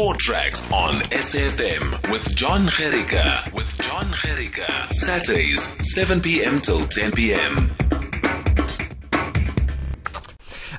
Sport Tracks on SFM with John Gerika. With John Gerika. Saturdays, 7 p.m. till 10 p.m.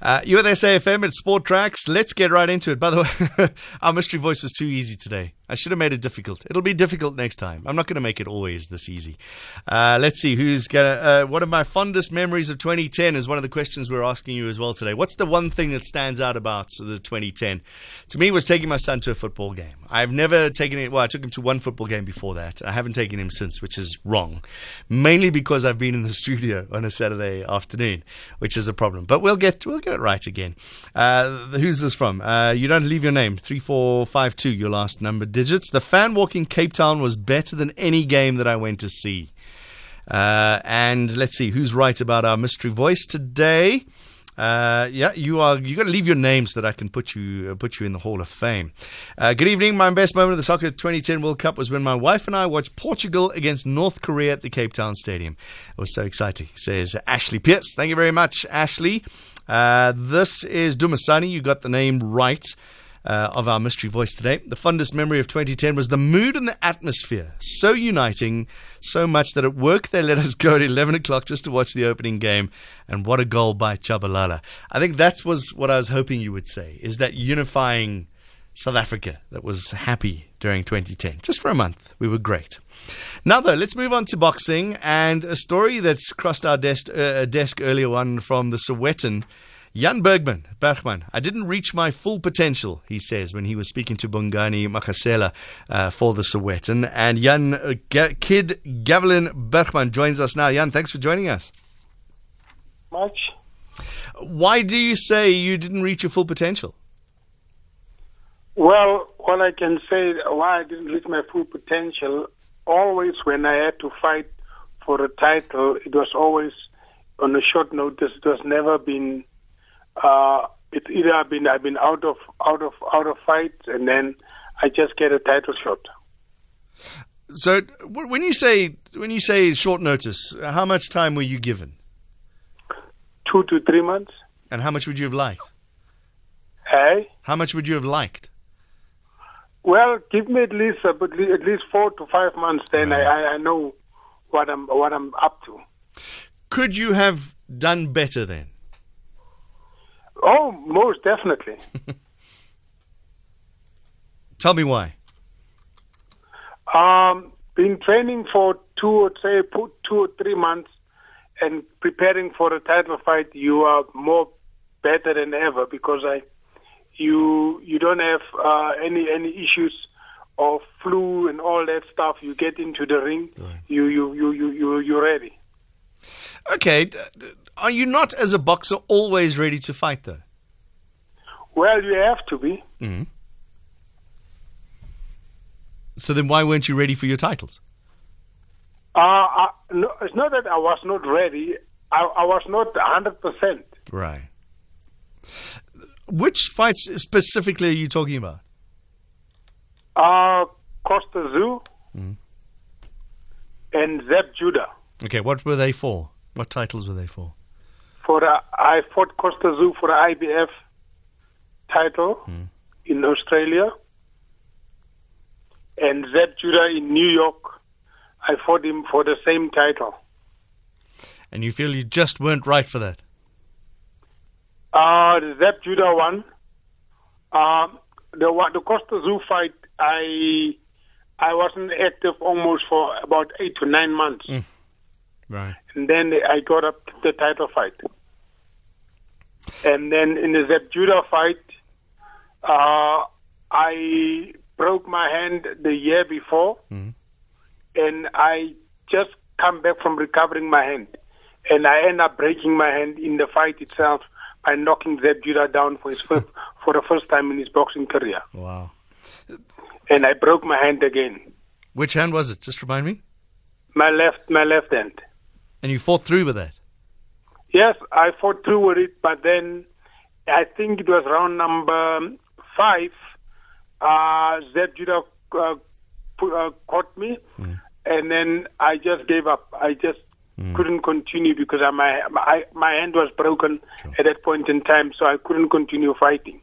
Uh, you're with SAFM Sport Tracks. Let's get right into it. By the way, our mystery voice is too easy today. I should have made it difficult. It'll be difficult next time. I'm not going to make it always this easy. Uh, let's see who's going to. Uh, one of my fondest memories of 2010 is one of the questions we're asking you as well today. What's the one thing that stands out about the 2010? To me, was taking my son to a football game. I've never taken it. Well, I took him to one football game before that. I haven't taken him since, which is wrong. Mainly because I've been in the studio on a Saturday afternoon, which is a problem. But we'll get we'll get it right again. Uh, who's this from? Uh, you don't leave your name. Three four five two. Your last number digits. The fan walk in Cape Town was better than any game that I went to see. Uh, and let's see who's right about our mystery voice today. Uh, yeah, you are. You got to leave your name so that I can put you uh, put you in the Hall of Fame. Uh, good evening. My best moment of the soccer 2010 World Cup was when my wife and I watched Portugal against North Korea at the Cape Town Stadium. It was so exciting. Says Ashley Pierce. Thank you very much, Ashley. Uh, this is Dumasani. You got the name right uh, of our mystery voice today. The fondest memory of 2010 was the mood and the atmosphere. So uniting, so much that at work they let us go at 11 o'clock just to watch the opening game. And what a goal by Tshabalala. I think that was what I was hoping you would say, is that unifying South Africa that was happy during 2010. Just for a month, we were great. Now, though, let's move on to boxing and a story that's crossed our desk, uh, desk earlier on from the Sowetan Jan Bergman, Bergman, I didn't reach my full potential, he says, when he was speaking to Bongani Magasela uh, for the Sowetan. And Jan uh, G- Kid Gavilan Bergman joins us now. Jan, thanks for joining us. Much. Why do you say you didn't reach your full potential? Well, what I can say why I didn't reach my full potential, always when I had to fight for a title, it was always on a short notice. It was never been uh, it's either I've been I've been out of out of out of fights, and then I just get a title shot. So when you say when you say short notice, how much time were you given? Two to three months. And how much would you have liked? Hey. How much would you have liked? Well, give me at least uh, at least four to five months. Then right. I, I know what I'm what I'm up to. Could you have done better then? Most definitely. Tell me why. Um, been training for two or say two or three months and preparing for a title fight. You are more better than ever because I, you you don't have uh, any any issues of flu and all that stuff. You get into the ring, right. you you you you you you're ready. Okay, are you not, as a boxer, always ready to fight, though? Well, you have to be. Mm-hmm. So then, why weren't you ready for your titles? Uh, I, no, it's not that I was not ready. I, I was not hundred percent. Right. Which fights specifically are you talking about? Uh, Kosta Tszyu mm-hmm. and Zab Judah. Okay, what were they for? What titles were they for? for uh, I fought Kosta Tszyu for the IBF title mm. in Australia, and Zab Judah in New York. I fought him for the same title. And you feel you just weren't right for that? Uh, the Zab Judah one. Um, the the Kosta Tszyu fight, I I wasn't active almost for about eight to nine months. Mm. Right. And then I got up the title fight. And then in the Zab Judah fight, uh, I broke my hand the year before, mm-hmm. and I just come back from recovering my hand, and I end up breaking my hand in the fight itself by knocking Zab Judah down for his first, for the first time in his boxing career. Wow! And I broke my hand again. Which hand was it? Just remind me. My left, my left hand. And you fought through with that? Yes, I fought through with it, but then I think it was round number five. Uh, Zab Judah uh, uh, caught me, mm. and then I just gave up. I just mm. couldn't continue because I, my my my hand was broken sure. at that point in time, so I couldn't continue fighting.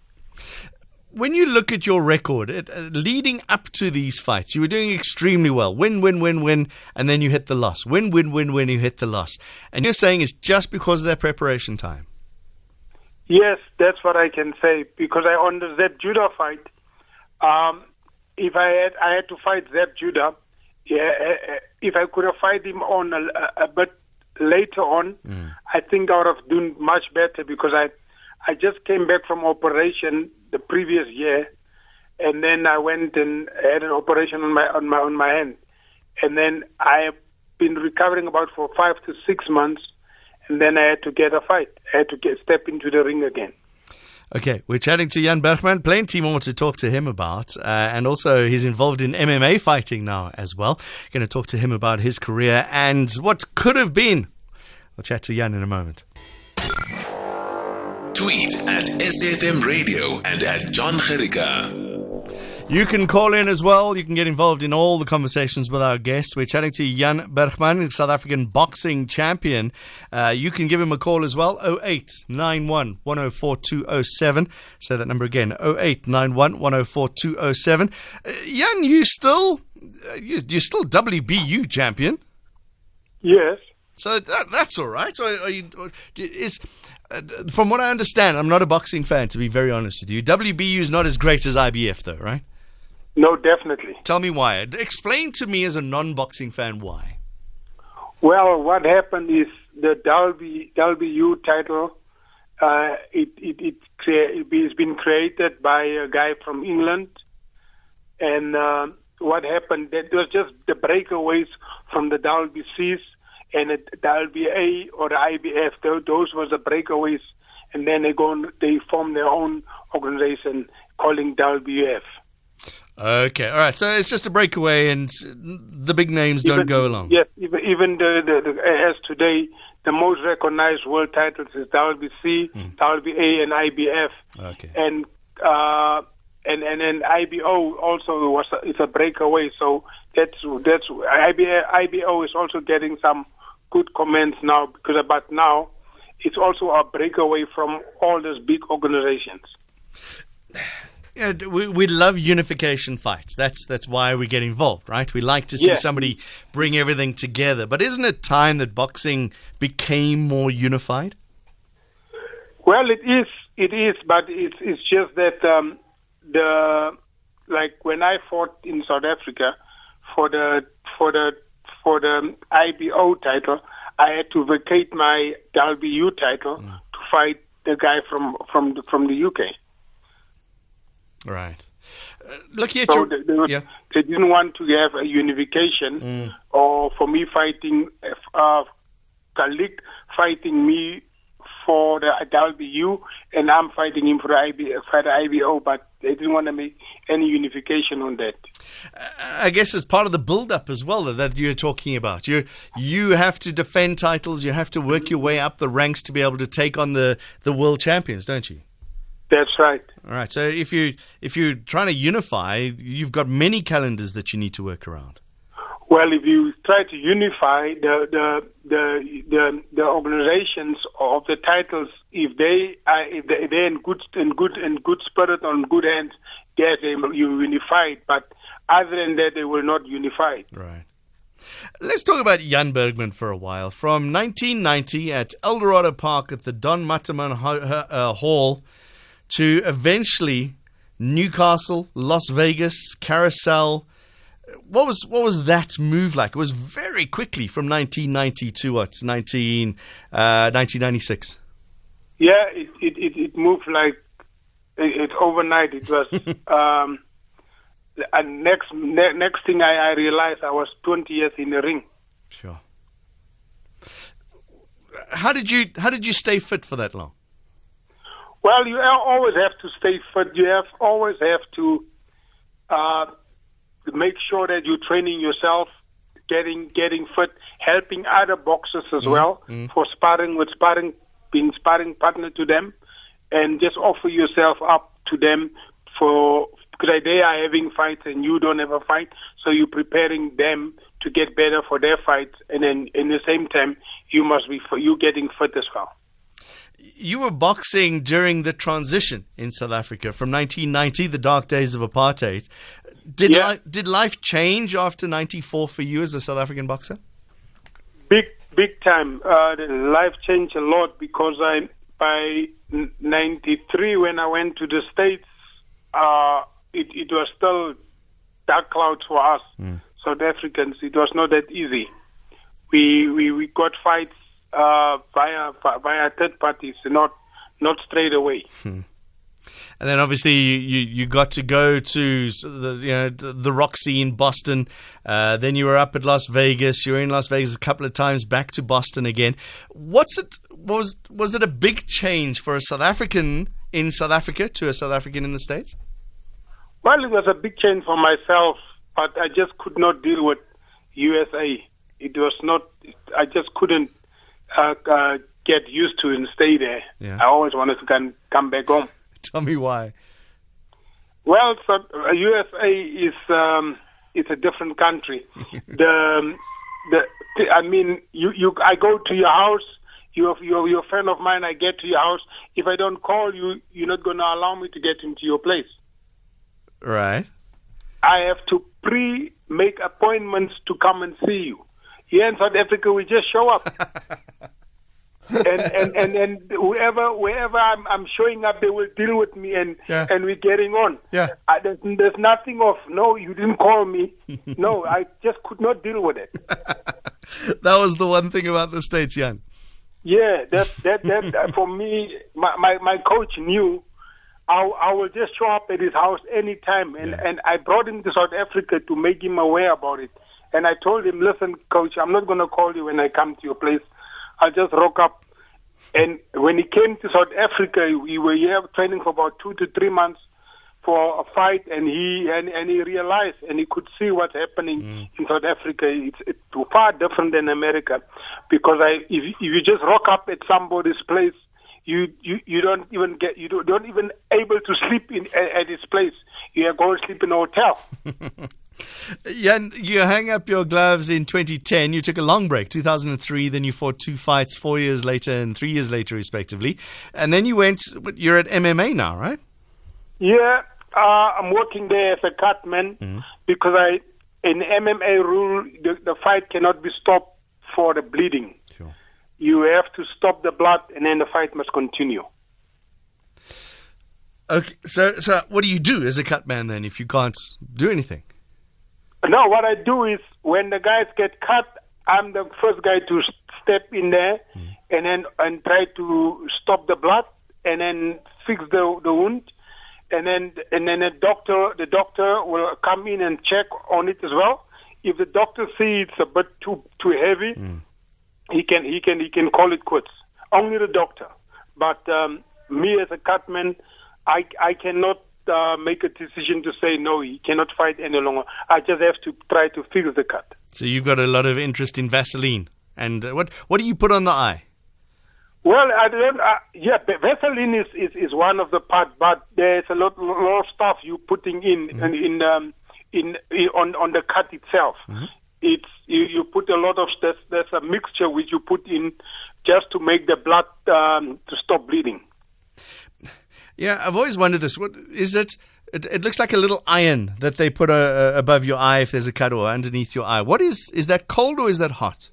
when you look at your record it, uh, leading up to these fights, you were doing extremely well. Win, win, win, win, and then you hit the loss. Win, win, win, win, you hit the loss. And you're saying it's just because of their preparation time. Yes, that's what I can say because I on the Zab Judah fight, um, if I had I had to fight Zab Judah, yeah, uh, uh, if I could have fight him on a, a bit later on, mm. I think I would have done much better because I I just came back from operation the previous year, and then I went and had an operation on my on my on my hand, and then I have been recovering about for five to six months and then I had to get a fight. I had to get step into the ring again. Okay, we're chatting to Jan Bergman. Plenty more to talk to him about. Uh, and also, he's involved in MMA fighting now as well. Going to talk to him about his career and what could have been. We'll chat to Jan in a moment. Tweet at SAFM Radio and at John Gericka. You can call in as well. You can get involved in all the conversations with our guests. We're chatting to Jan Bergman, the South African boxing champion. Uh, you can give him a call as well, 0891 104207. Say that number again, 0891 104207. Uh, Jan, you still, uh, you, you're still WBU champion? Yes. So that, that's all right. So are you, is, uh, from what I understand, I'm not a boxing fan, to be very honest with you. WBU is not as great as IBF, though, right? No, definitely. Tell me why. Explain to me as a non-boxing fan why. Well, what happened is the WB, WBU title. Uh, it it it it's been created by a guy from England, and uh, what happened? That was just the breakaways from the WBCs and the WBA or the IBF. Those were the breakaways, and then they go they form their own organization calling WBF. Okay, all right. So it's just a breakaway, and the big names even, don't go along. Yes, even, even the, the, the, as today, the most recognized world titles is WBC, mm. WBA, and IBF. Okay. And uh, and and then IBO also was a, it's a breakaway. So that's that's IBO, IBO is also getting some good comments now because about now it's also a breakaway from all those big organizations. We, we love unification fights. That's that's why we get involved, right? We like to see yeah. somebody bring everything together. But isn't it time that boxing became more unified? Well, it is. It is, but it's it's just that um, the like when I fought in South Africa for the for the for the IBO title, I had to vacate my WBU title mm. to fight the guy from from the, from the UK. Right. Uh, look at so your, they, they, yeah. they, didn't want to have a unification, mm. or for me fighting, uh, Kalik fighting me for the WBU, and I'm fighting him for the, IB, for the IBO, but they didn't want to make any unification on that. Uh, I guess as part of the build-up as well that you're talking about. You you have to defend titles, you have to work your way up the ranks to be able to take on the, the world champions, don't you? That's right. All right. So if you if you're trying to unify, you've got many calendars that you need to work around. Well, if you try to unify the the the the, the organizations of the titles, if they are if they, they're in good in good in good spirit on good hands, yes, they you unified. But other than that, they will not unify. Right. Let's talk about Jan Bergman for a while. From 1990 at Eldorado Park at the Don Mattera uh, Hall to eventually Newcastle, Las Vegas, Carousel. What was what was that move like? It was very quickly from 1990 to what 19 uh, 1996. Yeah, it, it, it, it moved like it, it overnight. It was um, and next ne- next thing I, I realized I was 20 years in the ring. Sure. How did you how did you stay fit for that long? Well, you always have to stay fit. You have always have to uh, make sure that you're training yourself, getting getting fit, helping other boxers as mm well mm for sparring with sparring, being sparring partner to them, and just offer yourself up to them for because they are having fights and you don't have a fight, so you're preparing them to get better for their fights, and then in the same time you must be you getting fit as well you were boxing during the transition in South Africa from 1990, the dark days of apartheid. Did Yeah. li- did life change after 94 for you as a South African boxer? big big time. Uh, life changed a lot because I by '93 when I went to the states, uh, it it was still dark clouds for us South Africans. It was not that easy. We we we got fights uh, via via third parties, not not straight away. And then obviously you, you, you got to go to the you know the the Roxy in Boston. Uh, then you were up at Las Vegas. You were in Las Vegas a couple of times. Back to Boston again. What's it was was it a big change for a South African in South Africa to a South African in the states? Well, it was a big change for myself, but I just could not deal with USA. It was not. I just couldn't uh, uh, get used to and stay there. Yeah. I always wanted to come come back home. Tell me why. Well, so, uh, USA is um, it's a different country. the um, the the- I mean, you you I go to your house. You're, you're you're a friend of mine. I get to your house. If I don't call you, you're not going to allow me to get into your place. Right. I have to pre make appointments to come and see you. Here in South Africa, we just show up. and, and, and, and whoever, wherever I'm, I'm showing up, they will deal with me and, Yeah. and we're getting on. Yeah. I, there's, there's nothing of, no, you didn't call me. no, I just could not deal with it. that was the one thing about the states, Jan. Yeah, that that that uh, for me, my, my my coach knew I I will just show up at his house anytime, and and I brought him to South Africa to make him aware about it. And I told him, listen, coach, I'm not going to call you when I come to your place. I'll just rock up. And when he came to South Africa, we were here training for about two to three months for a fight, and he and, and he realized and he could see what's happening mm. in South Africa. It's, it's far different than America, because I if, you- if you just rock up at somebody's place, you you, you don't even get you don't, don't even able to sleep in at, at his place. You are going to sleep in a hotel. Jan, you hang up your gloves in 2010. You took a long break, 2003. Then you fought two fights four years later and three years later, respectively. And then you went. You're at MMA now, right? Yeah, uh, I'm working there as a cutman because I, in MMA rule, the, the fight cannot be stopped for the bleeding. Sure. You have to stop the blood, and then the fight must continue. Okay. So, so what do you do as a cut man then if you can't do anything? No, what I do is when the guys get cut, I'm the first guy to step in there and then and try to stop the blood and then fix the the wound, and then and then the doctor the doctor will come in and check on it as well. If the doctor sees it's a bit too too heavy, he can he can he can call it quits. Only the doctor, but um, me as a cutman, I I cannot uh, make a decision to say no. He cannot fight any longer. I just have to try to fix the cut. So you've got a lot of interest in Vaseline. And uh, what what do you put on the eye? Well, I don't. Uh, yeah, Vaseline is, is, is one of the part, but there's a lot, lot of stuff you putting in in in, um, in, in on on the cut itself. It's you, you put a lot of there's, there's a mixture which you put in just to make the blood um, to stop bleeding. Yeah, I've always wondered this. What is it? It, it looks like a little iron that they put uh, uh, above your eye if there's a cut or underneath your eye. What is is that cold or is that hot?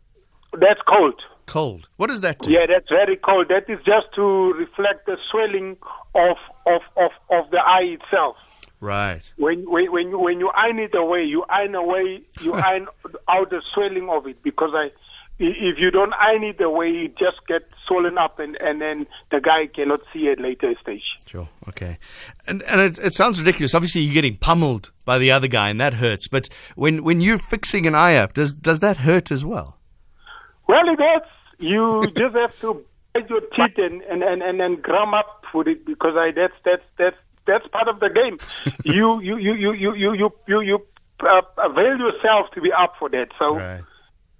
That's cold. Cold. What does that do? Yeah, that's very cold. That is just to reflect the swelling of of of, of the eye itself. Right. when when when you when you iron it away, you iron away, you iron out the swelling of it because I, i- if you don't iron it away, it just gets swollen up and and then the guy cannot see at later stage. Sure. Okay. And and it, it sounds ridiculous. Obviously, you're getting pummeled by the other guy, and that hurts. But when when you're fixing an eye up, does does that hurt as well? Well, it hurts. You just have to bite your teeth and and and and, and grum up for it because I that's that's that's that's part of the game. you you you you you you you you, you uh, avail yourself to be up for that. So.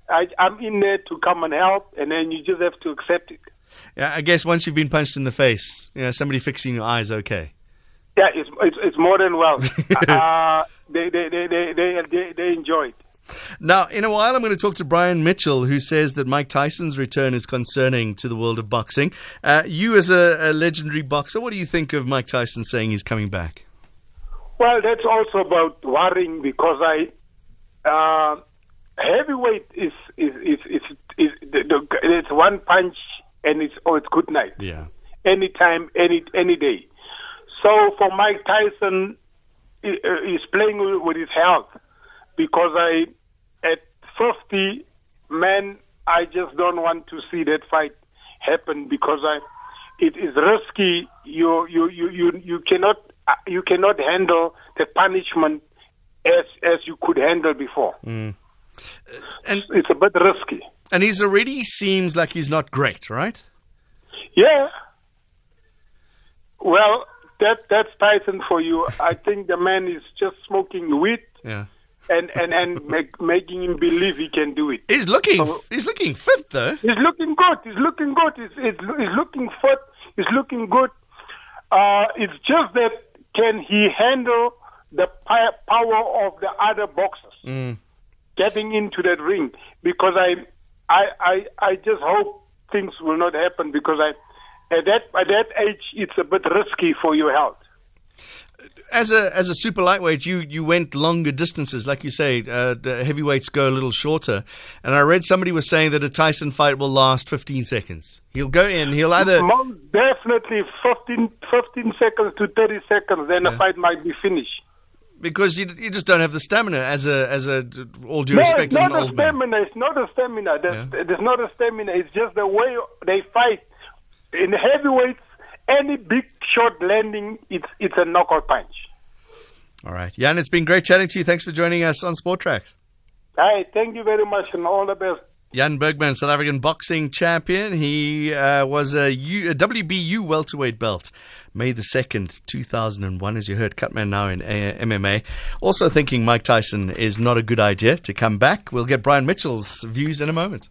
I, I'm in there to come and help, and then you just have to accept it. Yeah. I guess once you've been punched in the face, you know, somebody fixing your eyes okay. Yeah, it's it's, it's more than well. uh, they, they, they, they, they, they, they enjoy it. Now, in a while, I'm going to talk to Brian Mitchell, who says that Mike Tyson's return is concerning to the world of boxing. Uh, you, as a, a, legendary boxer, what do you think of Mike Tyson saying he's coming back? Well, that's also about worrying because I uh, heavyweight is is is, is, is, the, it's one punch and it's oh it's good night. Yeah. Anytime, any any day. So for Mike Tyson, he's uh, playing with his health because I, at 50, man, I just don't want to see that fight happen because I, it is risky. You you you you you cannot you cannot handle the punishment as as you could handle before. Mm. And it's a bit risky. And he's already seems like he's not great, right? Yeah. Well, that that's Tyson for you. I think the man is just smoking weed. Yeah and and and make, making him believe he can do it. He's looking so, he's looking fit though. He's looking good. He's looking good. He's he's, he's looking fit. He's looking good. Uh, it's just that can he handle the power of the other boxers mm. Getting into that ring? Because I I I I just hope things will not happen because I at that at that age it's a bit risky for your health as a as a super lightweight, you you went longer distances, like you say. Uh, heavyweights go a little shorter, and I read somebody was saying that a Tyson fight will last 15 seconds. He'll go in. He'll either Most definitely 15, 15 seconds to 30 seconds, then yeah. the fight might be finished. Because you, you just don't have the stamina as a as a all due no, respect. it's not a stamina. Man. It's not a stamina. There's, yeah. there's not a stamina. It's just the way they fight in heavyweights any big shot landing, it's it's a knockout punch. All right, Jan, it's been great chatting to you. Thanks for joining us on Sport Tracks. Hi, thank you very much, and all the best. Jan Bergman, South African boxing champion. He uh, was a, U, a, WBU welterweight belt, May the 2nd, 2001, as you heard, Cutman now in uh, MMA. Also thinking Mike Tyson is not a good idea to come back. We'll get Brian Mitchell's views in a moment.